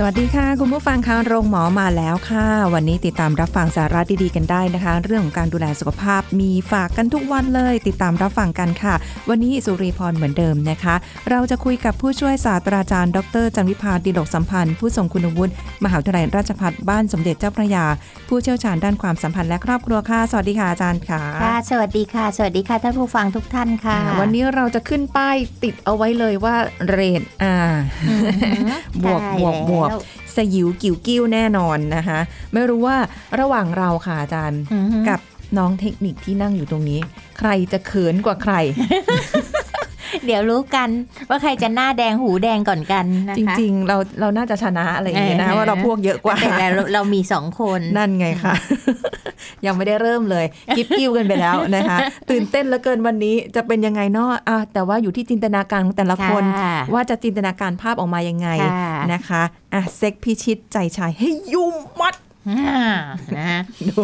สวัสดีค่ะ คุณผู้ฟังคะโรงหมอมาแล้วค่ะ วันนี้ติดตามรับฟังสาระดีๆกันได้นะคะ เรื่องของการดูแลสุขภาพมีฝากกันทุกวันเลย ติดตามรับฟังกันค่ะ วันนี้สุริพรเหมือนเดิมนะคะ เราจะคุยกับผู้ช่วยศาสตราจารย์ ดรจันวิพาดิลกสัมพันธ์ ผู้ทรงคุณวุฒิมหาวิทยาลัยราชภัฏบ้านสมเด็จเจ้าพระยา ผู้เชี่ยวชาญด้านความสัมพันธ์และครอบครัวค่ะสวัสดีค่ะอาจารย์ค่ะค่ะ สวัสดีค่ะ สวัสดีค่ะท่านผู้ฟังทุกท่านค่ะอ่าวันนี้เราจะขึ้นป้ายติดเอาไว้เลยว่าเรทอ่าบวกบวกบวกสยิวกิ่วกิ้วแน่นอนนะคะ ไม่รู้ว่าระหว่างเราค่ะอาจารย์อือฮึกับน้องเทคนิคที่นั่งอยู่ตรงนี้ ใครจะเขินกว่าใคร เดี๋ยวรู้กันว่าใครจะหน้าแดงหูแดงก่อนกันนะคะจริง ๆ เราเราน่าจะชนะอะไรอย่างเงี้ยนะเออว่าเราพวกเยอะกว่าแต่เราเรามีสองคนนั่นไงค่ะ ยังไม่ได้เริ่มเลยกิ๊บกิ้วกันไปแล้วนะคะ ตื่นเต้นเหลือเกินวันนี้จะเป็นยังไงเนาะอะแต่ว่าอยู่ที่จินตนาการของแต่ละคนค่ะว่าจะจินตนาการภาพออกมายังไงค่ะนะคะอะเซ็กพิชิตใจชายให้ยุ่มมัดอ่านะดู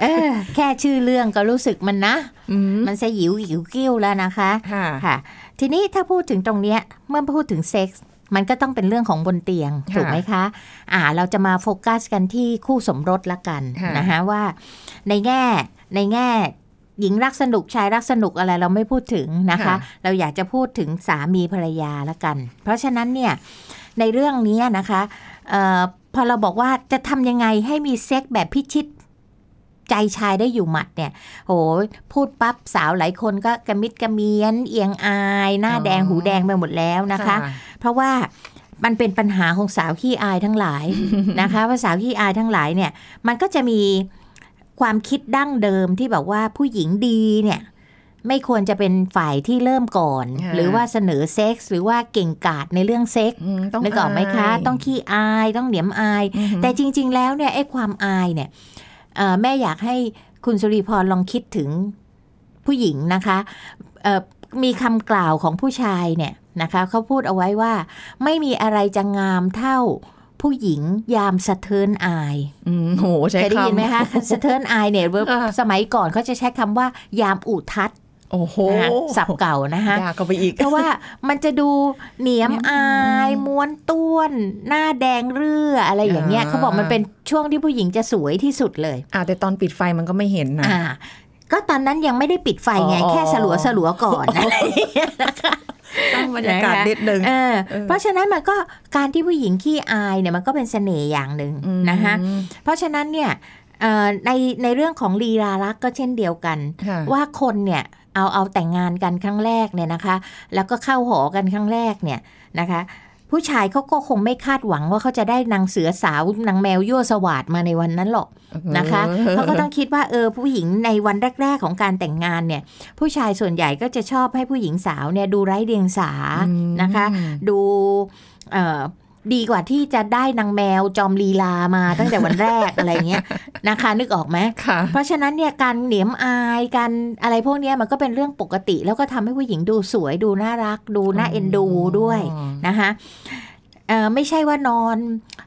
เออแค่ชื่อเรื่องก็รู้สึกมันนะอืมมันสยิวหิวกิ้วแล้วนะคะ ค่ะค่ะ ทีนี้ถ้าพูดถึงตรงเนี้ยเมื่อพูดถึงเซ็กส์มันก็ต้องเป็นเรื่องของบนเตียงค่ะถูกไหมคะ อ่า เราจะมาโฟกัสกันที่คู่สมรสละกันค่ะนะคะว่าในแง่ในแง่หญิงรักสนุกชายรักสนุกอะไรเราไม่พูดถึงนะคะค่ะเราอยากจะพูดถึงสามีภรรยาละกัน เพราะฉะนั้นเนี่ยในเรื่องนี้นะคะเออพอเราบอกว่าจะทำยังไงให้มีเซ็กแบบพิชิต ใจชายได้อยู่หมัดเนี่ย โห พูดปั๊บสาวหลายคนก็กระมิดกระเมียน เอียงอาย หน้าแดงอ๋อหูแดงไปหมดแล้วนะคะ เพราะว่ามันเป็นปัญหาของสาวขี้อายทั้งหลายนะคะว่าสาวขี้อายทั้งหลายเนี่ย มันก็จะมีความคิดดั้งเดิมที่แบบว่าผู้หญิงดีเนี่ยไม่ควรจะเป็นฝ่ายที่เริ่มก่อนค่ะหรือว่าเสนอเซ็กส์หรือว่าเก่งกาจในเรื่องเซ็กส์อืมต้องนึกออกไหมคะายต้องขี้อายต้องเหนียมอายอือหือแต่จริง ๆ แล้วเนี่ยไอ้ความอายเนี่ยเอ่อ แม่อยากให้คุณสุริพรลองคิดถึงผู้หญิงนะคะเอ่อมีคำกล่าวของผู้ชายเนี่ยนะคะเขาพูดเอาไว้ว่า ไม่มีอะไรจะงามเท่าผู้หญิงยามสะเทิ้นอายอืมโหใช้เคยได้ยินไหมคำคะสะเทินอายเนี่ยเว้ยอ่าสมัยก่อนเขาจะใช้คำว่ายามอุทัศน์ โอ้โหนะคะศัพท์เก่านะคะยากเข้าไปอีก เพราะว่ามันจะดูเหนียมเหนียมอายม้วนต้วน หน้าแดงเรืออะไรอย่างเงี้ยอ่าเขาบอกมันเป็นช่วงที่ผู้หญิงจะสวยที่สุดเลยอ่าแต่ตอนปิดไฟมันก็ไม่เห็นนะอ่าก็ตอนนั้นยังไม่ได้ปิดไฟไงอ๋อแค่สลัวสลัวๆก่อนอะไรอย่างเงี้ยนะคะตั้งบรรยากาศนิดนึงเออเออเพราะฉะนั้นมันก็การที่ผู้หญิงขี้อายเนี่ยมันก็เป็นเสน่ห์อย่างหนึ่งนะคะอืมเพราะฉะนั้นเนี่ยเอ่อในในเรื่องของลีลารักก็เช่นเดียวกันค่ะว่าคนเนี่ย เอาเอาแต่งงานกันครั้งแรกเนี่ยนะคะ แล้วก็เข้าหอกันครั้งแรกเนี่ยนะคะ ผู้ชายเขาก็คงไม่คาดหวังว่าเขาจะได้นางเสือสาวนางแมวยั่วสวาดมาในวันนั้นหรอกนะคะเขาก็ต้องคิดว่าเออผู้หญิงในวันแรก ๆ ของการแต่งงานเนี่ย ผู้ชายส่วนใหญ่ก็จะชอบให้ผู้หญิงสาวเนี่ยดูไร้เดียงสาอืมนะคะ ดูเอ่อ ดีกว่าที่จะได้นางแมวจอมลีลามาตั้งแต่วันแรกอะไรเงี้ยนะคะ นึกออกไหมค่ะเพราะฉะนั้นเนี่ยการเหนียมอายการอะไรพวกเนี้ยมันก็เป็นเรื่องปกติ แล้วก็ทำให้ผู้หญิงดูสวยดูน่ารัก ดูน่าเอ็นดูด้วยนะคะเอ่อไม่ใช่ว่านอน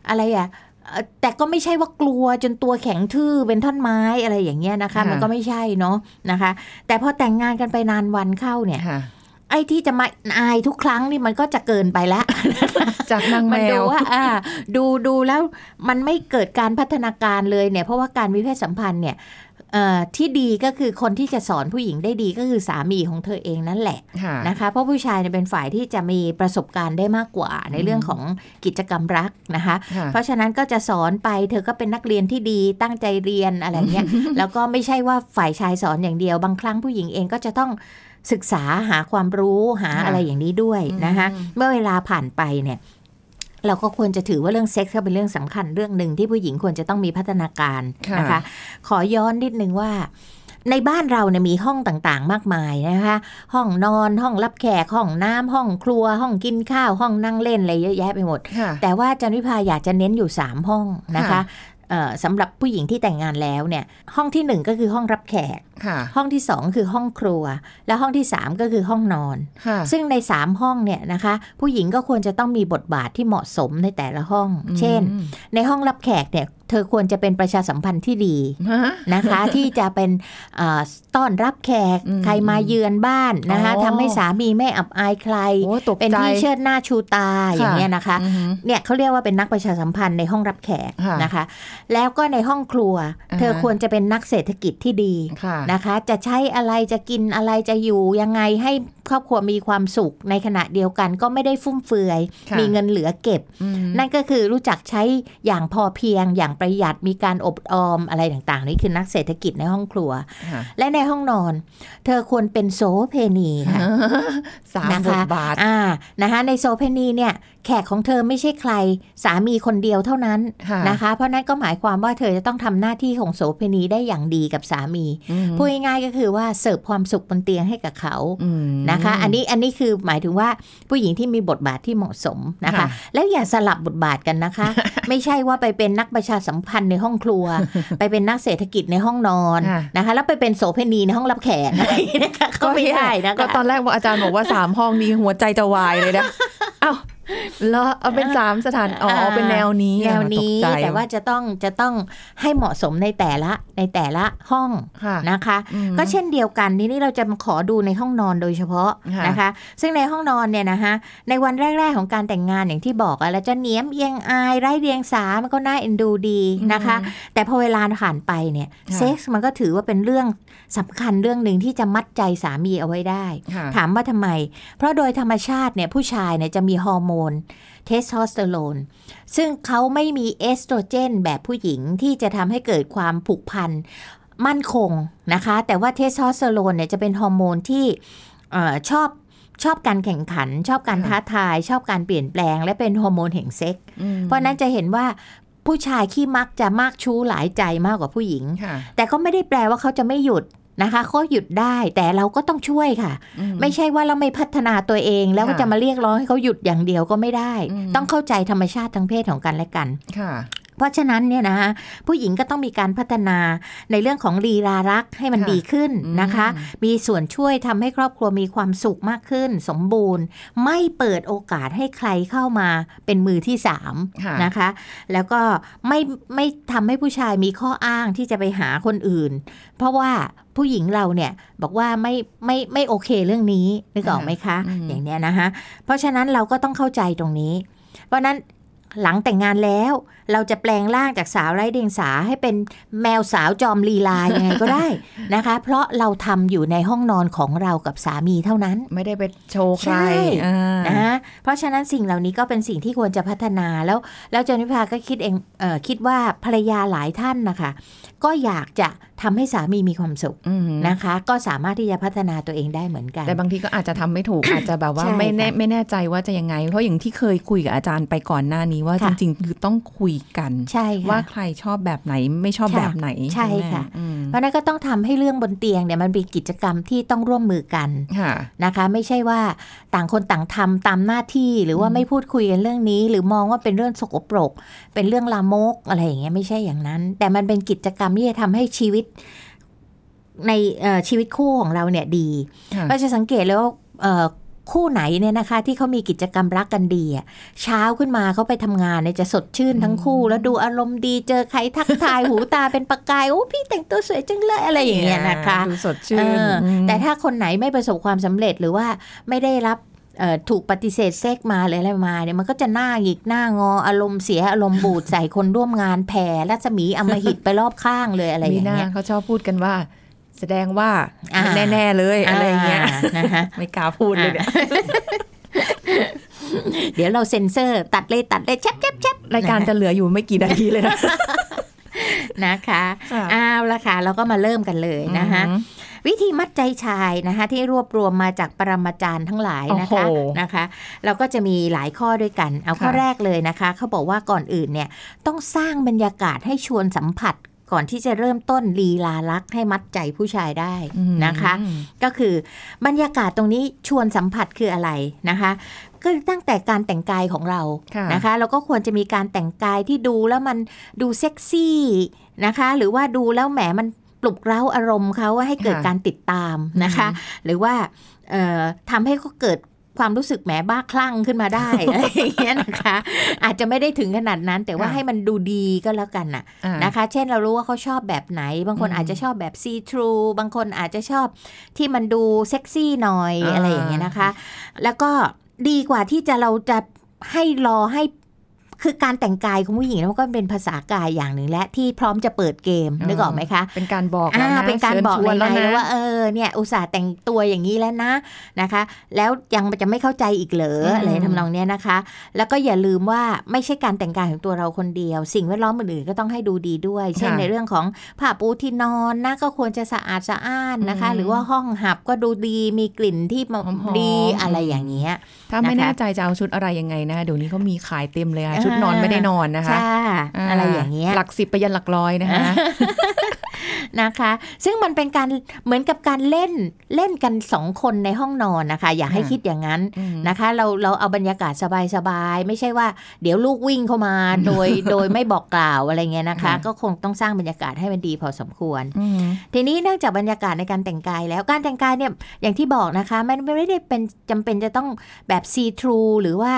อะไรอะเอ่อแต่ก็ไม่ใช่ว่ากลัวจนตัวแข็งทื่อเป็นท่อนไม้อะไรอย่างเงี้ยนะคะค่ะมันก็ไม่ใช่เนาะนะคะ แต่พอแต่งงานกันไปนานวันเข้าเนี่ยค่ะ ไอ้ที่จะมาอายทุกครั้งนี่มันก็จะเกินไปแล้วจากนางมัแมดูวว่าอ่า ดูดูแล้วมันไม่เกิดการพัฒนาการเลยเนี่ย เพราะว่าการมีเพศสัมพันธ์เนี่ยเอ่อที่ดีก็คือคนที่จะสอนผู้หญิงได้ดีก็คือสามีของเธอเองนั่นแหละค่ะนะคะเพราะผู้ชายเนี่ยเป็นฝ่ายที่จะมีประสบการณ์ได้มากกว่าในเรื่องของกิจกรรมรักนะคะค่ะเพราะฉะนั้นก็จะสอนไปเธอก็เป็นนักเรียนที่ดีตั้งใจเรียนอะไรเงี้ยแล้วก็ไม่ใช่ว่าฝ่ายชายสอนอย่างเดียวบางครั้งผู้หญิงเองก็จะต้อง ศึกษาหาความรู้หาค่ะอะไรอย่างนี้ด้วยนะคะอืมเมื่อเวลาผ่านไปเนี่ยเราก็ควรจะถือว่าเรื่องเซ็กซ์ก็เป็นเรื่องสำคัญเรื่องหนึ่งที่ผู้หญิงควรจะต้องมีพัฒนาการนะคะ ขอย้อนนิดนึงว่า ในบ้านเราเนี่ยมีห้องต่างๆ มากมายนะคะ ห้องนอนห้องรับแขกห้องน้ำห้องครัว ห้องกินข้าวห้องนั่งเล่นอะไรเยอะแยะไปหมดค่ะแต่ว่าอาจันวิภาอยากจะเน้นอยู่ 3 ห้องนะคะค่ะเอ่อ สำหรับผู้หญิงที่แต่งงานแล้วเนี่ย ห้องที่หนึ่งก็คือห้องรับแขกค่ะห้องที่สองคือห้องครัว และห้องที่สามก็คือห้องนอนค่ะซึ่งใน3ห้องเนี่ยนะคะ ผู้หญิงก็ควรจะต้องมีบทบาทที่เหมาะสมในแต่ละห้อง เช่นอืมในห้องรับแขกเนี่ยเธอควรจะเป็นประชาสัมพันธ์ที่ดีฮะนะคะ ที่จะเป็นเอ่อต้อนรับแขกอืมใครมาเยือนบ้านนะคะอ๋อทำให้สามีไม่อับอายใครโอ้ตกเป็นใจที่เชิดหน้าชูตาอย่างเงี้ยนะคะอืมเนี่ยเขาเรียกว่าเป็นนักประชาสัมพันธ์ในห้องรับแขกค่ะนะคะ แล้วก็ในห้องครัวอ่าฮะเธอควรจะเป็นนักเศรษฐกิจที่ดีค่ะนะคะ จะใช้อะไรจะกินอะไรจะอยู่ยังไงให้ครอบครัวมีความสุขในขณะเดียวกันก็ไม่ได้ฟุ่มเฟือยค่ะมีเงินเหลือเก็บอืมนั่นก็คือรู้จักใช้อย่างพอเพียง อย่างประหยัดมีการอดออมอะไรต่างๆ นี่คือนักเศรษฐกิจในห้องครัวค่ะและในห้องนอน เธอควรเป็นโสเภณีค่ะสามบทบาทนะคะอ่านะคะในโสเภณีเนี่ยแขกของเธอไม่ใช่ใครสามีคนเดียวเท่านั้นค่ะนะคะ เพราะนั้นก็หมายความว่าเธอจะต้องทำหน้าที่ของโสเพณีได้อย่างดีกับสามีอืมพูดง่ายๆก็คือว่าเสิร์ฟความสุขบนเตียงให้กับเขาอืมนะคะ อันนี้อันนี้คือหมายถึงว่าผู้หญิงที่มีบทบาทที่เหมาะสมนะคะค่ะแล้วอย่าสลับบทบาทกันนะคะ ไม่ใช่ว่าไปเป็นนักประชาสัมพันธ์ในห้องครัว ไปเป็นนักเศรษฐกิจในห้องนอนค่ะนะคะ แล้วไปเป็นโสเพณีในห้องรับแขกอะไรอย่างเงี้ยนะคะก็ไม่ได้นะคะก็ตอนแรกว่าอาจารย์บอกว่าสามห้องนี้หัวใจจะวายเลยนะเอ้า แล้วเอาเป็นสามสถานอ๋ออาเป็นแนวนี้แนวนี้ตกใจแต่ว่าจะต้องจะต้องให้เหมาะสมในแต่ละในแต่ละห้องค่ะนะคะอืมก็เช่นเดียวกันทีนี้เราจะมาขอดูในห้องนอนโดยเฉพาะค่ะนะคะ ซึ่งในห้องนอนเนี่ยนะคะในวันแรก ๆ ของการแต่งงานอย่างที่บอกอะแล้วจะเนียมเอียงอายไร้เดียงสามันก็น่าเอ็นดูดีนะคะ แต่พอเวลาผ่านไปเนี่ยค่ะเซ็กส์มันก็ถือว่าเป็นเรื่อง สำคัญเรื่องหนึ่งที่จะมัดใจสามีเอาไว้ได้ค่ะถามว่าทำไม เพราะโดยธรรมชาติเนี่ยผู้ชายเนี่ยจะมีฮอร์โมนเทสโทสเตอโรนซึ่งเขาไม่มีเอสโตรเจนแบบผู้หญิงที่จะทำให้เกิดความผูกพันมั่นคงนะคะ แต่ว่าเทสโทสเตอโรนเนี่ยจะเป็นฮอร์โมนที่เออชอบชอบการแข่งขัน ชอบการค่ะท้าทาย ชอบการเปลี่ยนแปลง และเป็นฮอร์โมนแห่งเซ็กส์อืมเพราะฉะนั้นจะเห็นว่า ผู้ชายขี้มักจะมากชู้หลายใจมากกว่าผู้หญิงค่ะแต่ก็ไม่ได้แปลว่าเขาจะไม่หยุดนะคะเขาหยุดได้แต่เราก็ต้องช่วยค่ะอืมไม่ใช่ว่าเราไม่พัฒนาตัวเอง แล้วก็ค่ะจะมาเรียกร้องให้เขาหยุดอย่างเดียวก็ไม่ได้อืมต้องเข้าใจธรรมชาติทางเพศของกันและกันค่ะ เพราะฉะนั้นเนี่ยนะคะผู้หญิงก็ต้องมีการพัฒนาในเรื่องของลีลารักให้มันค่ะดีขึ้นนะคะอืมมีส่วนช่วยทำให้ครอบครัวมีความสุขมากขึ้น สมบูรณ์ ไม่เปิดโอกาสให้ใครเข้ามาเป็นมือที่สามค่ะนะคะ แล้วก็ไม่ไม่ทำให้ผู้ชายมีข้ออ้างที่จะไปหาคนอื่น เพราะว่าผู้หญิงเราเนี่ยบอกว่าไม่ไม่ไม่โอเคเรื่องนี้นึกออกไหมคะอืมอย่างเนี้ยนะคะเพราะฉะนั้นเราก็ต้องเข้าใจตรงนี้ เพราะฉะนั้นหลังแต่งงานแล้วเราจะแปลงร่างจากสาวไร้เดียงสาให้เป็นแมวสาวจอมลีลายังไงก็ได้นะคะ เพราะเราทำอยู่ในห้องนอนของเรากับสามีเท่านั้น ไม่ได้ไปโชว์ใครใช่อ่านะเพราะฉะนั้นสิ่งเหล่านี้ก็เป็นสิ่งที่ควรจะพัฒนาแล้ว แล้วเจนิพาก็คิดเองเออคิดว่าภรรยาหลายท่านนะคะ ก็อยากจะทำให้สามีมีความสุขอืมนะคะ ก็สามารถที่จะพัฒนาตัวเองได้เหมือนกัน แต่บางทีก็อาจจะทำไม่ถูกอาจจะแบบว่าใช่ไม่แน่ค่ะไม่แน่ใจว่าจะยังไง เพราะอย่างที่เคยคุยกับอาจารย์ไปก่อนหน้านี้ว่าจค่ะริงๆคือต้องคุยกันใช่ค่ะว่าใครชอบแบบไหนไม่ชอบค่ะแบบไหนใช่ไหมค่ะอืมเพราะฉะนั้นก็ต้องทำให้เรื่องบนเตียงเนี่ยมันเป็นกิจกรรมที่ต้องร่วมมือกันค่ะนะคะ ไม่ใช่ว่าต่างคนต่างทำตามหน้าที่หรือว่าไม่พูดคุยกันเรื่องนี้ หรือมองว่าเป็นเรื่องสกปรก เป็นเรื่องลามกอะไรอย่างเงี้ยไม่ใช่อย่างนั้น แต่มันเป็นกิจกรรมที่จะทำให้ชีวิตในเอ่อชีวิตคู่ของเราเนี่ยดีค่ะเราจะสังเกตเลยว่าเอ่อ คู่ไหนเนี่ยนะคะ ที่เขามีกิจกรรมรักกันดีอะเช้าขึ้นมาเขาไปทำงานเนี่ยจะสดชื่นทั้งคู่ แล้วดูอารมณ์ดีเจอใครทักทายหูตาเป็นประกายโอ้พี่แต่งตัวสวยจังเลยอะไรอย่างเงี้ยนะคะดูสดชื่นเอออมแต่ถ้าคนไหนไม่ประสบความสำเร็จหรือว่าไม่ได้รับเอ่อถูกปฏิเสธเซ็กมาหรืออะไรมาเนี่ยมันก็จะหน้าหงิกหน้างออารมณ์เสียอารมณ์บูดใส่คนร่วมงานแผ่รัศมีอำมหิตไปรอบข้างเลยอะไรอมีย่างหน้าเงี้ยเขาชอบพูดกันว่า แสดงว่าอ่าแน่ๆเลยอะไรเงี้ยานะคะไม่กล้าพูดเลยเนี่ยเดี๋ยวเราเซ็นเซอร์ ตัดเลยตัดเลยแชบแชบแชบรายการจะเหลืออยู่ไม่กี่นาทีเลยนะนะคะค่ะเอาละค่ะ เราก็มาเริ่มกันเลยนะคะอืมวิธีมัดใจชายนะคะที่รวบรวมมาจากปรมาจารย์ทั้งหลายนะคะโอ้โหนะคะเราก็จะมีหลายข้อด้วยกัน เอาข้อค่ะแรกเลยนะคะ เขาบอกว่าก่อนอื่นเนี่ยต้องสร้างบรรยากาศให้ชวนสัมผัส ก่อนที่จะเริ่มต้นลีลารักให้มัดใจผู้ชายได้อืมนะคะ ก็คือบรรยากาศตรงนี้ชวนสัมผัสคืออะไรนะคะก็ตั้งแต่การแต่งกายของเราค่ะนะคะ เราก็ควรจะมีการแต่งกายที่ดูแล้วมันดูเซ็กซี่นะคะ หรือว่าดูแล้วแหมมันปลุกเร้าอารมณ์เขาว่าให้เกิดค่ะการติดตามนะคะ หรือว่าเอ่อทำให้เขาเกิด ความรู้สึกแหมบ้าคลั่งขึ้นมาได้อะไรอย่างเงี้ยนะคะ อาจจะไม่ได้ถึงขนาดนั้น แต่ว่าค่ะให้มันดูดีก็แล้วกันน่ะอ่านะคะ เช่นเรารู้ว่าเขาชอบแบบไหน บางคนอืมอาจจะชอบแบบซีทรูบางคนอาจจะชอบที่มันดูเซ็กซี่หน่อยอ่าอะไรอย่างเงี้ยนะคะ แล้วก็ดีกว่าที่จะเราจะให้รอให้ คือการแต่งกายของผู้หญิงมันก็เป็นภาษากายอย่างหนึ่งและที่พร้อมจะเปิดเกมนึกออกไหมคะ เป็นการบอกอ่าแล้วนะเป็นการบอกชิญชวนในแล้วในนะว่าเออเนี่ยอุตส่าห์แต่งตัวอย่างนี้แล้วนะนะคะ แล้วยังจะไม่เข้าใจอีกเหรออืมอะไรทำนองเนี้ยนะคะ แล้วก็อย่าลืมว่าไม่ใช่การแต่งกายของตัวเราคนเดียว สิ่งแวดล้อมอื่นๆก็ต้องให้ดูดีด้วย เช่นในเรื่องของผ้าปูที่นอนนะก็ควรจะสะอาดสะอ้านนะคะ หรือว่าห้องหับก็ดูดีมีกลิ่นที่หอมๆดีอะไรอย่างเงี้ยถ้าไม่นะคะแน่ใจจะเอาชุดอะไรยังไงนะคะเดี๋ยวนี้เขามีขายเต็มเลยค่ะอ่าชุดนอนไม่ได้นอนนะคะใช่อะไรอย่างเงี้ยหลักสิบไปยันหลักร้อยนะคะนะคะ ซึ่งมันเป็นการเหมือนกับการเล่นเล่นกันสองคนในห้องนอนนะคะ อย่าให้ค่ะคิดอย่างนั้นอืมนะคะ เราเราเอาบรรยากาศสบายๆ ไม่ใช่ว่า เดี๋ยวลูกวิ่งเข้ามาโดยโดยไม่บอกกล่าวอะไรเงี้ยนะคะค่ะก็คงต้องสร้างบรรยากาศให้มันดีพอสมควรอืมทีนี้เนื่องจากบรรยากาศในการแต่งกายแล้วการแต่งกายเนี่ยอย่างที่บอกนะคะมันไม่ได้เป็นจำเป็นจะต้องแบบซีทรูหรือว่า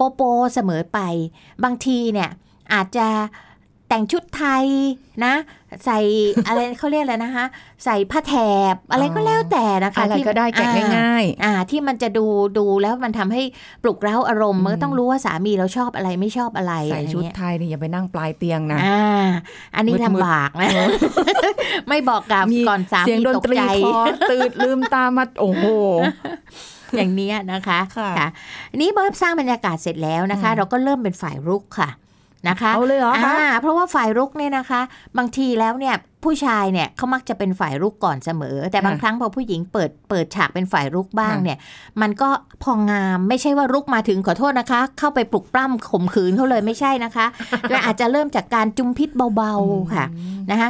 โปโปเสมอไป บางทีเนี่ยอาจจะแต่งชุดไทยนะ ใส่อะไรเขาเรียกอะไรนะคะ ใส่ผ้าแถบอะไรก็แล้วแต่นะคะอะไรที่ก็ได้แกะอ่ง่ายอ่าที่มันจะดูดูแล้วมันทำให้ปลุกเร้าอารมณ์อืมมันก็ต้องรู้ว่าสามีเราชอบอะไรไม่ชอบอะไรๆใส่อะไรชุดเงี้ยไทยเนี่ยอย่าไปนั่งปลายเตียงนะอ่าอันนี้มืดๆลำบากนะไม่บอกกับมีก่อนสาเสียงมีดนตกตรีใจคอตื่นลืมตามาโอ้โห อย่างเนี้ยนะคะค่ะนี่เมื่อสร้างบรรยากาศเสร็จแล้วนะคะอืมเราก็เริ่มเป็นฝ่ายรุกค่ะนะคะเอาเลยเหรอคะอ่าเพราะว่าฝ่ายรุกเนี่ยนะคะ บางทีแล้วเนี่ยผู้ชายเนี่ยเขามักจะเป็นฝ่ายรุกก่อนเสมอ แต่บางค่ะครั้งพอผู้หญิงเปิดเปิดฉากเป็นฝ่ายรุกบ้างค่ะเนี่ย มันก็พองามไม่ใช่ว่ารุกมาถึงขอโทษนะคะ เข้าไปปลุกปล้ำข่มขืนเขาเลยไม่ใช่นะคะแต่อาจจะเริ่มจากการจุมพิษเบาๆค่ะนะคะ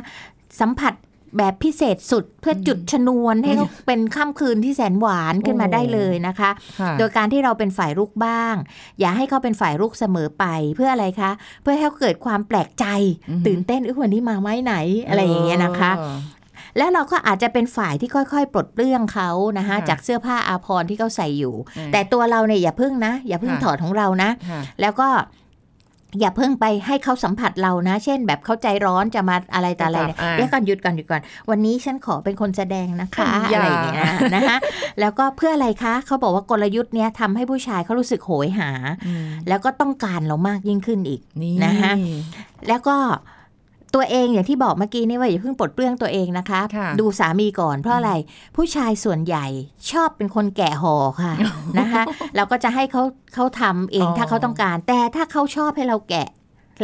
สัมผัส แบบพิเศษสุดเพื่อจุดชนวนให้เขาเป็นค่ำคืนที่แสนหวานขึ้นมาโอ้ได้เลยนะคะค่ะโดยการที่เราเป็นฝ่ายรุกบ้าง อย่าให้เขาเป็นฝ่ายรุกเสมอไปเพื่ออะไรคะ เพื่อให้เขาเกิดความแปลกใจอือหือตื่นเต้นเอ้ยวันนี้มาไม้ไหนอะไรอย่างเงี้ยนะคะเออแล้วเราก็อาจจะเป็นฝ่ายที่ค่อยๆ ปลดเปลื้องเขานะคะค่ะจากเสื้อผ้าอาภรณ์ที่เขาใส่อยู่อืมแต่ตัวเราเนี่ยอย่าเพิ่งนะ อย่าเพิ่งค่ะถอดของเรานะค่ะแล้วก็ อย่าเพิ่งไปให้เขาสัมผัสเรานะ เช่น แบบเขาใจร้อนจะมาอะไรต่ออะไรเนี่ยอ่าเดี๋ยวก่อนหยุดก่อนหยุดก่อน วันนี้ฉันขอเป็นคนแสดงนะคะอย่าอะไรอย่างเงี้ยนะนะคะแล้วก็เพื่ออะไรคะเขาบอกว่ากลยุทธ์เนี้ยทำให้ผู้ชายเขารู้สึกโหยหาอืมแล้วก็ต้องการเรามากยิ่งขึ้นอีกนี่นะคะแล้วก็ ตัวเองอย่างที่บอกเมื่อกี้นี่ว่าอย่าเพิ่งปลดเปลื้องตัวเองนะคะค่ะดูสามีก่อนเพราะอะไร ผู้ชายส่วนใหญ่ชอบเป็นคนแกะห่อค่ะนะคะเราก็จะให้เขาเขาทำเองอ๋อถ้าเขาต้องการ แต่ถ้าเขาชอบให้เราแกะ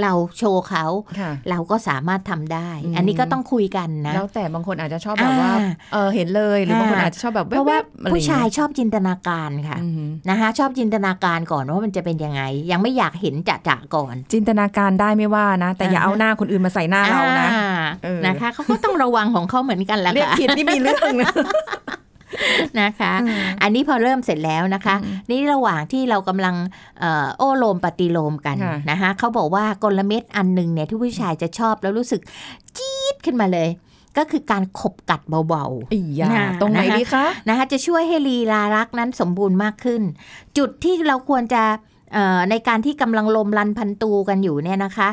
เราโชว์เขาค่ะเราก็สามารถทำได้อืมอันนี้ก็ต้องคุยกันนะ แล้วแต่บางคนอาจจะชอบแบบว่าอ่าเออเห็นเลยหรือบางคนอ่าอาจจะชอบแบบเพราะว่าแวบๆอะไรผู้ชายองเงี้ชอบจินตนาการค่ะอืมนะคะชอบจินตนาการก่อนว่ามันจะเป็นยังไง ยังไม่อยากเห็นจะจะๆก่อน จินตนาการได้ไม่ว่านะ แต่อย่าอ่าเอาหน้าคนอื่นมาใส่หน้าเรานะอ่เออนะคะเขาก็ต้องระวังของเขาเหมือนกันแหละเรียกค่ะผิดนี่มีเรื่องนะ นะคะ อันนี้พอเริ่มเสร็จแล้วนะคะอืมนี่ระหว่างที่เรากำลังเอ่อโอ้โลมปฏิโลมกันค่ะนะคะเขาบอกว่ากลเม็ดอันหนึ่งเนี่ยที่ผู้ชายจะชอบแล้วรู้สึกจี๊ดขึ้นมาเลยก็คือการขบกัดเบาๆอียาน่ะตรงไหนนะคะดีคะนะคะ จะช่วยให้ลีลารักนั้นสมบูรณ์มากขึ้น จุดที่เราควรจะเอ่อ ในการที่กำลังลมรันพันตูกันอยู่เนี่ยนะคะ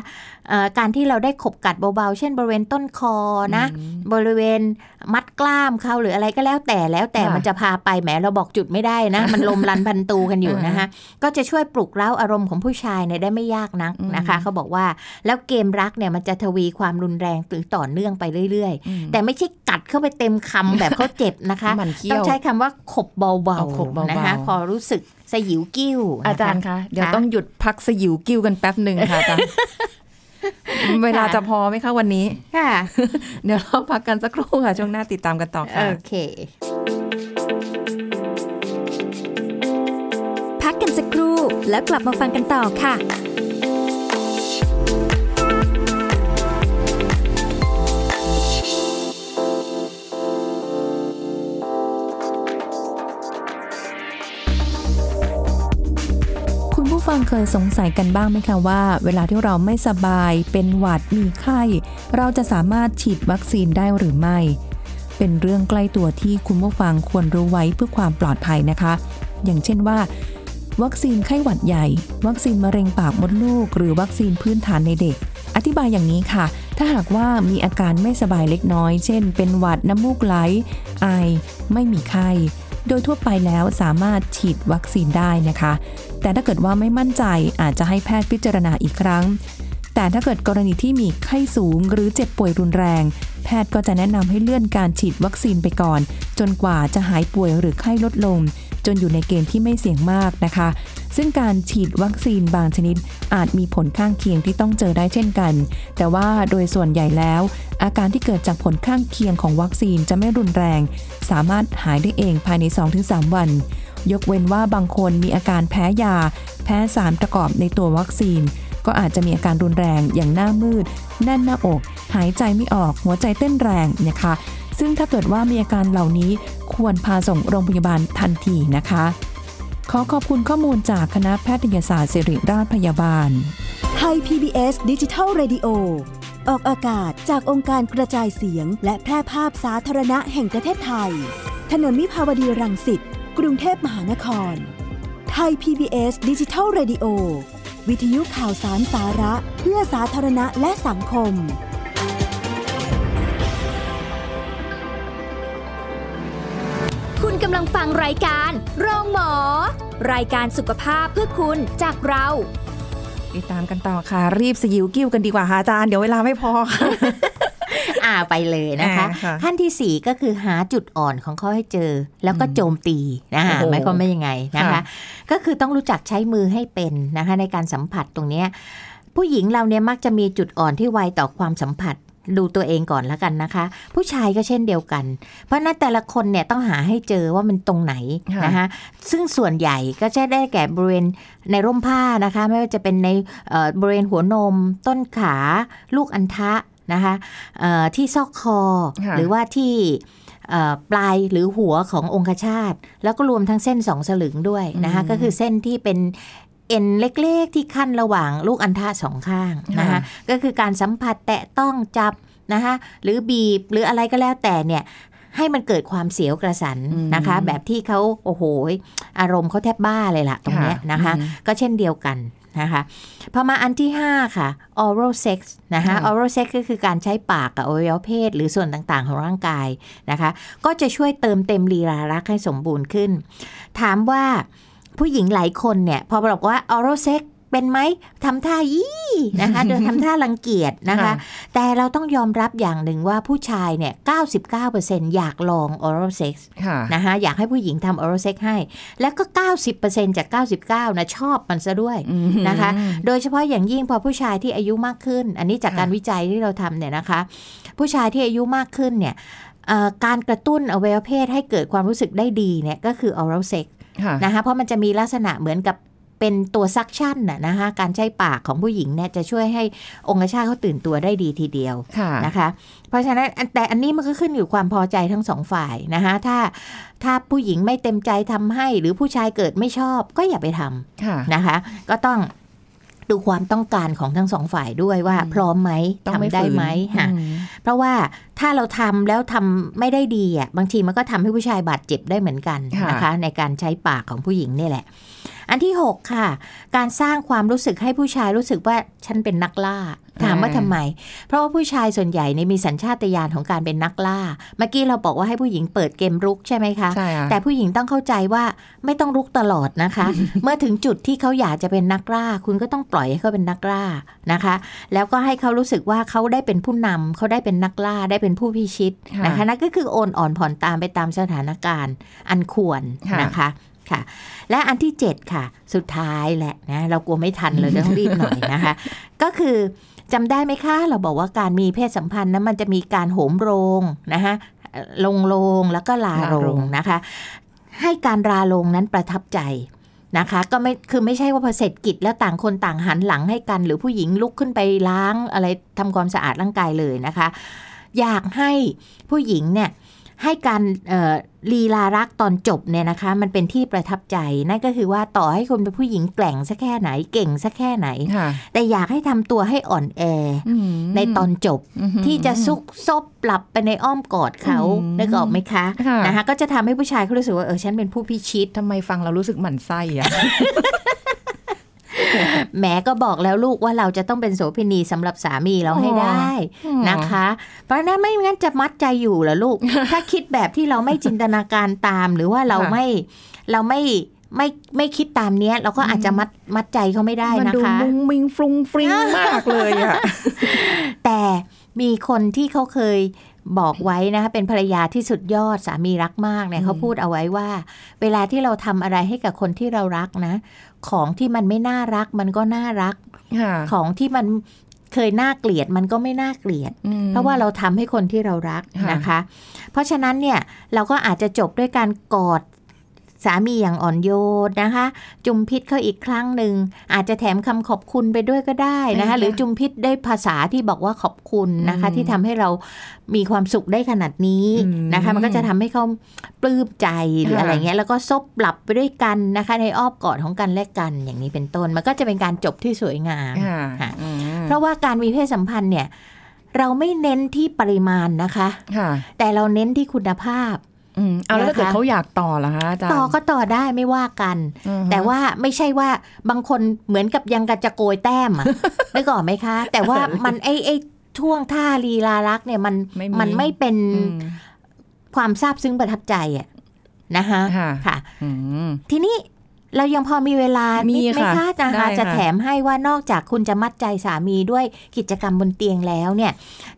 เอ่อการที่เราได้ขบกัดเบาๆ เช่นบริเวณต้นคอนะ บริเวณมัดกล้ามเขาหรืออะไรก็แล้วแต่แล้วแต่ค่ะมันจะพาไปแหมเราบอกจุดไม่ได้นะ มันลมรันพันตูกันอยู่อ่านนะคะ ก็จะช่วยปลุกเร้าอารมณ์ของผู้ชายเนี่ยได้ไม่ยากนักอืมนะคะเขาบอกว่าแล้วเกมรักเนี่ยมันจะทวีความรุนแรงหรือต่อเนื่องไปเรื่อยอืมๆแต่ไม่ใช่กัดเข้าไปเต็มคำแบบเขาเจ็บนะคะมันเคี้ต้ยองวใช้คำว่าขบเบาเอาขบเบาๆๆนะคะ พอรู้สึกสยิวกิ้วนะคะอาจารย์คะ เดี๋ยวค่ะต้องหยุดพักสยิวกิ้วกันแป๊บหนึ่งค่ะอาจารย์เวลาจะพอไหมคะวันนี้ ค่ะ เดี๋ยวเราพักกันสักครู่ค่ะ ช่วงหน้าติดตามกันต่อค่ะ โอเค พักกันสักครู่แล้วกลับมาฟังกันต่อค่ะ ยสงสัยกันบ้างไหมคะว่า เวลาที่เราไม่สบาย เป็นหวัดมีไข้ เราจะสามารถฉีดวัคซีนได้หรือไม่ เป็นเรื่องใกล้ตัวที่คุณผู้ฟังควรรู้ไว้เพื่อความปลอดภัยนะคะ อย่างเช่นว่า วัคซีนไข้หวัดใหญ่ วัคซีนมะเร็งปากมดลูก หรือวัคซีนพื้นฐานในเด็ก อธิบายอย่างนี้ค่ะ ถ้าหากว่ามีอาการไม่สบายเล็กน้อย เช่น เป็นหวัดน้ำมูกไหล ไอ ไม่มีไข้โดยทั่วไปแล้วสามารถฉีดวัคซีนได้นะคะ แต่ถ้าเกิดว่าไม่มั่นใจอาจจะให้แพทย์พิจารณาอีกครั้ง แต่ถ้าเกิดกรณีที่มีไข้สูงหรือเจ็บป่วยรุนแรง แพทย์ก็จะแนะนำให้เลื่อนการฉีดวัคซีนไปก่อน จนกว่าจะหายป่วยหรือไข้ลดลง จนอยู่ในเกณฑ์ที่ไม่เสี่ยงมากนะคะ ซึ่งการฉีดวัคซีนบางชนิด อาจมีผลข้างเคียงที่ต้องเจอได้เช่นกัน แต่ว่าโดยส่วนใหญ่แล้ว อาการที่เกิดจากผลข้างเคียงของวัคซีนจะไม่รุนแรง สามารถหายได้เองภายใน 2-3 วัน ยกเว้นว่าบางคนมีอาการแพ้ยา แพ้สารประกอบในตัววัคซีน ก็อาจจะมีอาการรุนแรงอย่างหน้ามืด แน่นหน้าอก หายใจไม่ออก หัวใจเต้นแรงนะคะ ซึ่งถ้าเกิดว่ามีอาการเหล่านี้ควรพาส่งโรงพยาบาลทันทีนะคะ ขอขอบคุณข้อมูลจากคณะแพทยศาสตร์ศิริราชพยาบาลไทย PBS ดิจิทัล Radio ออกอากาศจากองค์การกระจายเสียง และแพร่ภาพสาธารณะแห่งประเทศไทย ถนนมิภาวดีรังสิต กรุงเทพมหานคร ไทย PBS ดิจิทัล Radio วิทยุข่าวสารสาระ เพื่อสาธารณะและสังคม คุณกำลังฟังรายการโรงหมอ รายการสุขภาพเพื่อคุณจากเราติดตามกันต่อค่ะ รีบสยิวกิ้วกันดีกว่าค่ะอาจารย์ เดี๋ยวเวลาไม่พอค่ะ อ่าไปเลยนะคะอ่าค่ะขั้นที่สี่ก็คือหาจุดอ่อนของเขาให้เจอ แล้วก็โจมตีนะคะโอ้โหหมายความว่ายังไงนะคะค่ะก็คือต้องรู้จักใช้มือให้เป็นนะคะในการสัมผัสตรงเนี้ยผู้หญิงเราเนี่ยมักจะมีจุดอ่อนที่ไวต่อความสัมผัสดูตัวเองก่อนแล้วกันนะคะ ผู้ชายก็เช่นเดียวกัน เพราะฉะนั้นแต่ละคนเนี่ยต้องหาให้เจอว่ามันตรงไหนค่ะนะคะซึ่งส่วนใหญ่ก็จะได้แก่บริเวณในร่มผ้านะคะ ไม่ว่าจะเป็นในเอ่อบริเวณหัวนม ต้นขา ลูกอัณฑะ นะคะเอ่อที่ซอกคอค่ะหรือว่าที่เอ่อปลายหรือหัวขององคชาตแล้วก็รวมทั้งเส้นสองสลึงด้วยนะคะอืมก็คือเส้นที่เป็นเอ็นเล็กๆ ที่ขั้นระหว่างลูกอัณฑะสองข้างนะคะค่ะก็คือการสัมผัสแตะต้องจับนะคะหรือบีบหรืออะไรก็แล้วแต่เนี่ยให้มันเกิดความเสียวกระสันอืมนะคะ แบบที่เขาโอ้โหอารมณ์เขาแทบบ้าเลยล่ะตรงเนี้ยนะคะอืมก็เช่นเดียวกัน นะคะพอมาอันที่ 5 ค่ะ oral sex นะคะค่ะ oral sex ก็คือการใช้ปากกับอวัยวะเพศ หรือส่วนต่างๆ ของร่างกายนะคะ ก็จะช่วยเติมเต็มลีลารักให้สมบูรณ์ขึ้น ถามว่าผู้หญิงหลายคนเนี่ย พอบอกว่า oral sex เป็นไหมทำท่ายี่นะคะโดยทำท่ารังเกียจนะคะค่ะแต่เราต้องยอมรับอย่างหนึ่งว่าผู้ชายเนี่ย 99%อยากลอง oral sex ค่ะนะคะอยากให้ผู้หญิงทำ oral sex ให้ แล้วก็ 90%จาก 99นะชอบมันซะด้วยนะคะ โดยเฉพาะอย่างยิ่งพอผู้ชายที่อายุมากขึ้น อันนี้จากค่ะการวิจัยที่เราทำเนี่ยนะคะ ผู้ชายที่อายุมากขึ้นเนี่ยเอ่อการกระตุ้นอวัยวะเพศให้เกิดความรู้สึกได้ดีเนี่ยก็คือ oral sex ค่ะนะคะเพราะมันจะมีลักษณะเหมือนกับ เป็นตัวซักชั่นน่ะนะคะการใช้ปากของผู้หญิงเนี่ยจะช่วยให้องคชาตเขาตื่นตัวได้ดีทีเดียวค่ะนะคะ เพราะฉะนั้นอันแต่อันนี้มันก็ขึ้นอยู่ความพอใจทั้งสองฝ่ายนะคะถ้าถ้าผู้หญิงไม่เต็มใจทำให้ หรือผู้ชายเกิดไม่ชอบก็อย่าไปทำค่ะนะคะ ก็ต้องดูความต้องการของทั้งสองฝ่ายด้วยว่าอืมพร้อมไหมต้องทำไม่ได้ฝืนไหมค่ะอืมเพราะว่าถ้าเราทำแล้วทำไม่ได้ดีอะบางทีมันก็ทำให้ผู้ชายบาดเจ็บได้เหมือนกันค่ะนะคะ ในการใช้ปากของผู้หญิงนี่แหละ อันที่ 6 ค่ะ การสร้างความรู้สึกให้ผู้ชายรู้สึกว่าฉันเป็นนักล่าถามว่าทำไม เพราะว่าผู้ชายส่วนใหญ่เนี่ยมีสัญชาตญาณของการเป็นนักล่า เมื่อกี้เราบอกว่าให้ผู้หญิงเปิดเกมรุกใช่ไหมคะใช่ค่ะแต่ผู้หญิงต้องเข้าใจว่าไม่ต้องรุกตลอดนะคะ เมื่อถึงจุดที่เขาอยากจะเป็นนักล่า คุณก็ต้องปล่อยให้เขาเป็นนักล่านะคะ แล้วก็ให้เขารู้สึกว่าเขาได้เป็นผู้นำเขาได้เป็นนักล่าได้เป็นผู้พิชิตค่ะนะคะนั่นก็คือโอนอ่อนผ่อนตามไปตามสถานการณ์อันควรค่ะนะคะ ค่ะ และอันที่ 7 ค่ะ สุดท้ายแหละนะเรากลัวไม่ทันเราจะต้องรีบหน่อยนะคะ ก็คือจำได้ไหมคะ เราบอกว่าการมีเพศสัมพันธ์นั้นมันจะมีการโหมโรงนะคะเอ่อลงโรงแล้วก็ลาโรลาโรงงนะคะ ให้การราโรงนั้นประทับใจนะคะก็ไม่คือไม่ใช่ว่าพอเสร็จกิจแล้วต่างคนต่างหันหลังให้กัน หรือผู้หญิงลุกขึ้นไปล้างอะไรทำความสะอาดร่างกายเลยนะคะ อยากให้ผู้หญิงเนี่ย ให้การเอ่อลีลารักตอนจบเนี่ยนะคะ มันเป็นที่ประทับใจ นั่นก็คือว่าต่อให้คุณเป็นผู้หญิงแกร่งสักแค่ไหนเก่งสักแค่ไหนค่ะแต่อยากให้ทำตัวให้อ่อนแอออืมในตอนจบอือหือที่จะซุกซบหลับไปในอ้อมกอดเขาอืมนึกออกไหมคะค่ะนะคะ ก็จะทำให้ผู้ชายเขารู้สึกว่าเออฉันเป็นผู้พิชิตทำไมฟังเรารู้สึกหมั่นไส้อะ แหมก็บอกแล้วลูกว่าเราจะต้องเป็นโสเภณีสำหรับสามีเราให้ได้อ๋อนะคะ เพราะฉะนั้นไม่งั้นจะมัดใจอยู่เหรอลูก ถ้าคิดแบบที่เราไม่จินตนาการตาม หรือว่าเราค่ะไม่เราไม่ไม่ไม่คิดตามเนี้ย เราก็อาจจะมัดมัดใจเขาไม่ได้มันนะดูคะมุงมิงฟรุงฟริ้งมากเลยอะแต่มีคนที่เขาเคยบอกไว้นะคะเป็นภรรยาที่สุดยอดสามีรักมากเนี่ยอืมเขาพูดเอาไว้ว่า เวลาที่เราทำอะไรให้กับคนที่เรารักนะ ของที่มันไม่น่ารัก มันก็น่ารักค่ะของที่มันเคยน่าเกลียดมันก็ไม่น่าเกลียดอืมเพราะว่าเราทำให้คนที่เรารักค่ะนะคะ เพราะฉะนั้นเนี่ยเราก็อาจจะจบด้วยการกอด สามีอย่างอ่อนโยนนะคะ จุมพิษเขาอีกครั้งหนึ่ง อาจจะแถมคำขอบคุณไปด้วยก็ได้นะคะ หรือจุมพิษได้ภาษาที่บอกว่าขอบคุณนะคะ ที่ทำให้เรามีความสุขได้ขนาดนี้นะคะ มันก็จะทำให้เขาปลื้มใจหรืออะไรเงี้ยแล้วก็ซบหลับไปด้วยกันนะคะ ในอ้อมกอดของกันและกันอย่างนี้เป็นต้น มันก็จะเป็นการจบที่สวยงามค่ะค่ะอืมเพราะว่าการมีเพศสัมพันธ์เนี่ยเราไม่เน้นที่ปริมาณนะคะค่ะแต่เราเน้นที่คุณภาพ อืมเอาแล้วถ้าเกิดนะคะเขาอยากต่อล่ะคะอาจารย์ต่อก็ต่อได้ไม่ว่ากันอือฮึแต่ว่าไม่ใช่ว่าบางคนเหมือนกับยังกระจะโกยแต้มอะนึกออกไหมคะ แต่ว่ามันไอ้ไอ้ท่วงท่าลีลารักเนี่ยมันไม่มีมันไม่เป็นอืมความซาบซึ้งประทับใจอะนะคะค่ะค่ะอืมทีนี้ เรายังพอมีเวลามีนิดไหมค่ะคะนะคะได้ค่ะจะแถมให้ว่านอกจากคุณจะมัดใจสามีด้วยกิจกรรมบนเตียงแล้วเนี่ย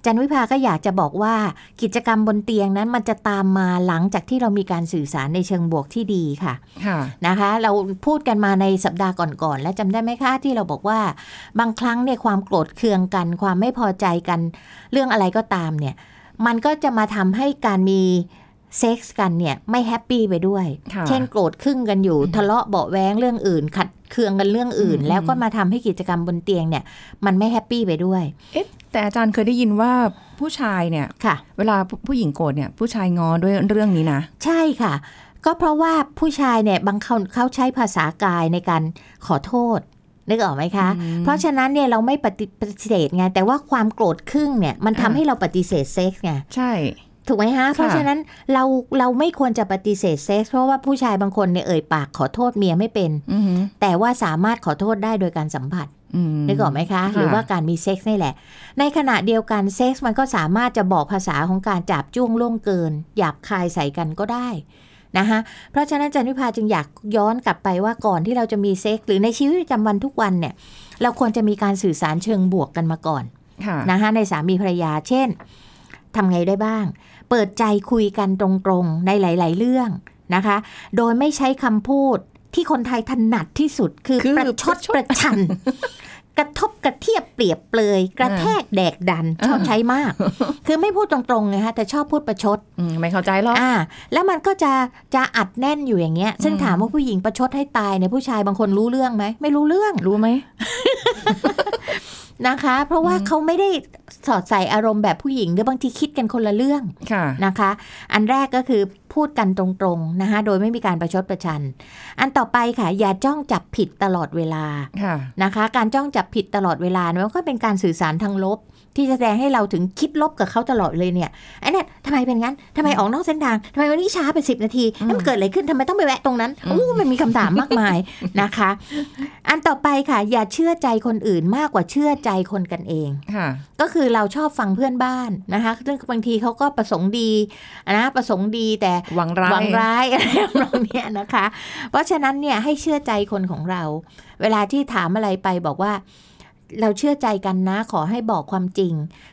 จันวิภาก็อยากจะบอกว่ากิจกรรมบนเตียงนั้นมันจะตามมาหลังจากที่เรามีการสื่อสารในเชิงบวกที่ดีค่ะค่ะนะคะ เราพูดกันมาในสัปดาห์ก่อนๆและจำได้ไหมคะที่เราบอกว่า บางครั้งเนี่ยความโกรธเคืองกัน ความไม่พอใจกัน เรื่องอะไรก็ตามเนี่ย มันก็จะมาทำให้การมี เซ็กส์กันเนี่ยไม่ happy ไปด้วยค่ะเช่นโกรธขึ้งกันอยู่ ทะเลาะเบาะแว้งเรื่องอื่น ขัดเคืองกันเรื่องอื่นอืมแล้วก็มาทำให้กิจกรรมบนเตียงเนี่ย มันไม่ happy ไปด้วย เอ๊ะแต่อาจารย์เคยได้ยินว่าผู้ชายเนี่ยค่ะ เวลาผู้ผู้หญิงโกรธเนี่ยผู้ชายง้อด้วยเรื่องนี้นะ ใช่ค่ะ ก็เพราะว่าผู้ชายเนี่ยบางคนเขาใช้ภาษากายในการขอโทษนึกออกไหมคะอืมเพราะฉะนั้นเนี่ยเราไม่ปฏิปฏิเสธไง แต่ว่าความโกรธขึ้งเนี่ยมันทำค่ะให้เราปฏิเสธเซ็กส์ไง ใช่ ถูกไหมฮะ เพราะฉะนั้นเราเราไม่ควรจะปฏิเสธเซ็กส์เพราะว่าผู้ชายบางคนเนี่ยเอ่ยปากขอโทษเมียไม่เป็นอือหือแต่ว่าสามารถขอโทษได้โดยการสัมผัสอืมนึกออกไหมคะ หรือว่าการมีเซ็กส์นี่แหละ ในขณะเดียวกันเซ็กส์มันก็สามารถจะบอกภาษาของการจาบจ้วงล่วงเกิน หยาบคายใส่กันก็ได้นะคะเพราะฉะนั้นจันวิพาจึงอยากย้อนกลับไปว่าก่อนที่เราจะมีเซ็กส์หรือในชีวิตประจำวันทุกวันเนี่ย เราควรจะมีการสื่อสารเชิงบวกกันมาก่อนค่ะนะคะในสามีภรรยาเช่นทำไงได้บ้าง เปิดใจคุยกันตรงๆในหลาย ๆ เรื่องนะคะ โดยไม่ใช้คำพูดที่คนไทยถนัดที่สุดคือคือประชดประชดประชัน กระทบกระเทียบเปรียบเปรยกระแทกแดกดันชอบใช้มาก คือไม่พูดตรงๆไงฮะแต่ชอบพูดประชดอืมไม่เข้าใจหรอกอ่า แล้วมันก็จะจะอัดแน่นอยู่อย่างเงี้ย ซึ่งอืมถามว่าผู้หญิงประชดให้ตายเนี่ยผู้ชายบางคนรู้เรื่องไหมไม่รู้เรื่องรู้ไหม นะคะ เพราะว่าเขาไม่ได้สอดใส่อารมณ์แบบผู้หญิงหรือบางทีคิดกันคนละเรื่องค่ะนะคะ อันแรกก็คือพูดกันตรงๆนะคะโดยไม่มีการประชดประชัน อันต่อไปค่ะ อย่าจ้องจับผิดตลอดเวลาค่ะนะคะ การจ้องจับผิดตลอดเวลาเนี่ยมันก็เป็นการสื่อสารทางลบ ที่จะแสดงให้เราถึงคิดลบกับเขาตลอดเลยเนี่ยไอ้เนี่ยทำไมเป็นงั้นทำไมออกนอกเส้นทางทำไมวันนี้ช้าไปสิบนาทีแล้วมันเกิดอะไรขึ้นทำไมต้องไปแวะตรงนั้นอู้มันมีคำถามมากมายนะคะ อันต่อไปค่ะ อย่าเชื่อใจคนอื่นมากกว่าเชื่อใจคนกันเองค่ะก็คือเราชอบฟังเพื่อนบ้านนะคะซึ่งบางทีเขาก็ประสงค์ดีนะประสงค์ดีแต่หวังร้ายหวังร้ายอะไรทำนองเนี้ยนะคะ เพราะฉะนั้นเนี่ยให้เชื่อใจคนของเรา เวลาที่ถามอะไรไปบอกว่า เราเชื่อใจกันนะขอให้บอกความจริง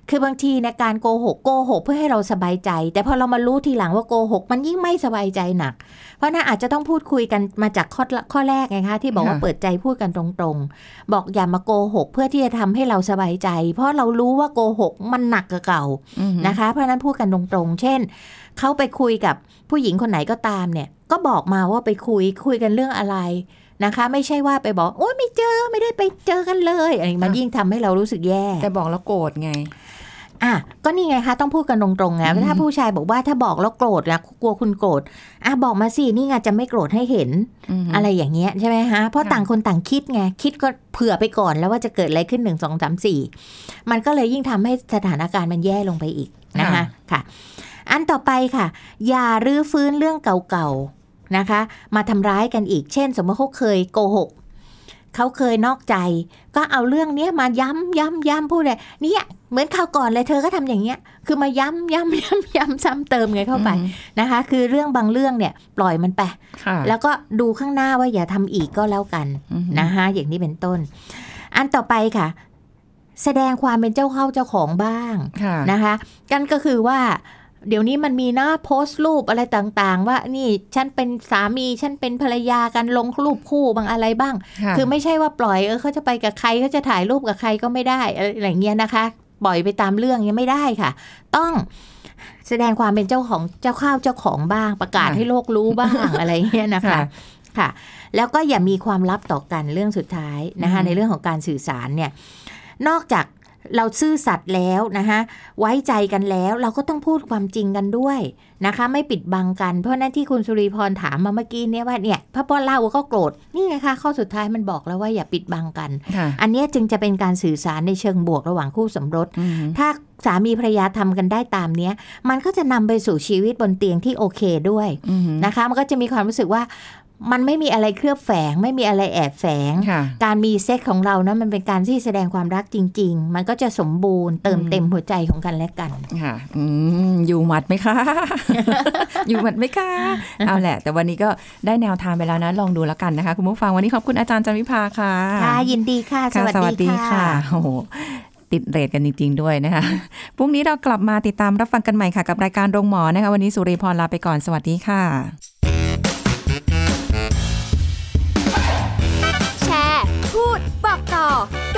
คือบางทีในการโกหกโกหกเพื่อให้เราสบายใจ แต่พอเรามารู้ทีหลังว่าโกหกมันยิ่งไม่สบายใจหนัก เพราะน่าอาจจะต้องพูดคุยกันมาจากข้อข้อแรกไงคะที่บอกว่าค่ะเปิดใจพูดกันตรงๆ บอกอย่ามาโกหกเพื่อที่จะทำให้เราสบายใจ เพราะเรารู้ว่าโกหกมันหนักกว่าเก่าอืมนะคะ เพราะฉะนั้นพูดกันตรงๆ เช่นเขาไปคุยกับผู้หญิงคนไหนก็ตามเนี่ย ก็บอกมาว่าไปคุยคุยกันเรื่องอะไร นะคะ ไม่ใช่ว่าไปบอกโอ้ยไม่เจอไม่ได้ไปเจอกันเลยอะไรมันยิ่งทำให้เรารู้สึกแย่ แต่บอกแล้วโกรธไงอะก็นี่ไงคะต้องพูดกันตรงๆไงอืมถ้าผู้ชายบอกว่าถ้าบอกแล้วโกรธนะกลัวคุณโกรธอะบอกมาสินี่ไงจะไม่โกรธให้เห็นมอะไรอย่างเงี้ยใช่ไหมฮะเพราะค่ะต่างคนต่างคิดไงคิดก็เผื่อไปก่อนแล้วว่าจะเกิดอะไรขึ้นหนึ่งสองสามสี่มันก็เลยยิ่งทำให้สถานการณ์มันแย่ลงไปอีกนะคะค่ะ อันต่อไปค่ะ อย่ารื้อฟื้นเรื่องเก่าๆ นะคะ มาทำร้ายกันอีก เช่น สมมติเขาเคยโกหกเขาเคยนอกใจ ก็เอาเรื่องเนี้ยมาย้ำย้ำย้ำพูดเลยเนี่ยเหมือนคราวก่อนเลยเธอก็ทำอย่างเงี้ย คือมาย้ำย้ำย้ำย้ำซ้ำเติมไงเข้าไปอืมนะคะ คือเรื่องบางเรื่องเนี่ยปล่อยมันไปค่ะแล้วก็ดูข้างหน้าว่าอย่าทำอีกก็แล้วกันอืมนะคะอย่างนี้เป็นต้น อันต่อไปค่ะ แสดงความเป็นเจ้าเข้าเจ้าของบ้างค่ะนะคะกันก็คือว่า เดี๋ยวนี้มันมีหน้าโพสต์รูปอะไรต่างๆ ว่านี่ฉันเป็นสามีฉันเป็นภรรยากันลงรูปคู่บางอะไรบ้างะคือไม่ใช่ว่าปล่อยเออเขาจะไปกับใครเขาจะถ่ายรูปกับใครก็ไม่ได้อะไรอย่างเงี้ยนะคะ ปล่อยไปตามเรื่องยังไม่ได้ค่ะ ต้องแสดงความเป็นเจ้าของเจ้าข้าวเจ้าของบ้างประกาศให้โลกรู้บ้างอะไรเงี้ยนะคะค่ะค่ะแล้วก็อย่ามีความลับต่อกันเรื่องสุดท้ายนะคะอืมในเรื่องของการสื่อสารเนี่ยนอกจาก เราซื่อสัตย์แล้วนะคะไว้ใจกันแล้วเราก็ต้องพูดความจริงกันด้วยนะคะ ไม่ปิดบังกันเพราะนั่นที่คุณสุริพรถามมาเมื่อกี้เนี่ยว่าเนี่ยพระพ่อเล่าก็โกรธนี่ไงคะข้อสุดท้ายมันบอกแล้วว่าอย่าปิดบังกันค่ะอันเนี้ยจึงจะเป็นการสื่อสารในเชิงบวกระหว่างคู่สมรสอืมถ้าสามีภรรยาทำกันได้ตามเนี้ย มันก็จะนำไปสู่ชีวิตบนเตียงที่โอเคด้วยอืมนะคะ มันก็จะมีความรู้สึกว่า มันไม่มีอะไรเคลือบแฝง ไม่มีอะไรแอบแฝงค่ะการมีเซ็กของเรานะมันเป็นการที่แสดงความรักจริง ๆ มันก็จะสมบูรณ์เติมเต็มหัวใจของกันและกันค่ะอืมอยู่หมัดไหมคะ อยู่หมัดไหมคะเอาแหละ แต่วันนี้ก็ได้แนวทางไปแล้วนะ ลองดูแล้วกันนะคะ คุณผู้ฟังวันนี้ขอบคุณอาจารย์จันวิภาค่ะค่ะยินดีค่ะสค่ะวัสสวัสดีดีค่ะค่ะโอ้โหติดเรทกันจริง ๆ ด้วยนะคะ พรุ่งนี้เรากลับมาติดตามรับฟังกันใหม่ค่ะ กับรายการโรงหมอนะคะ วันนี้สุริพรลาไปก่อน สวัสดีค่ะ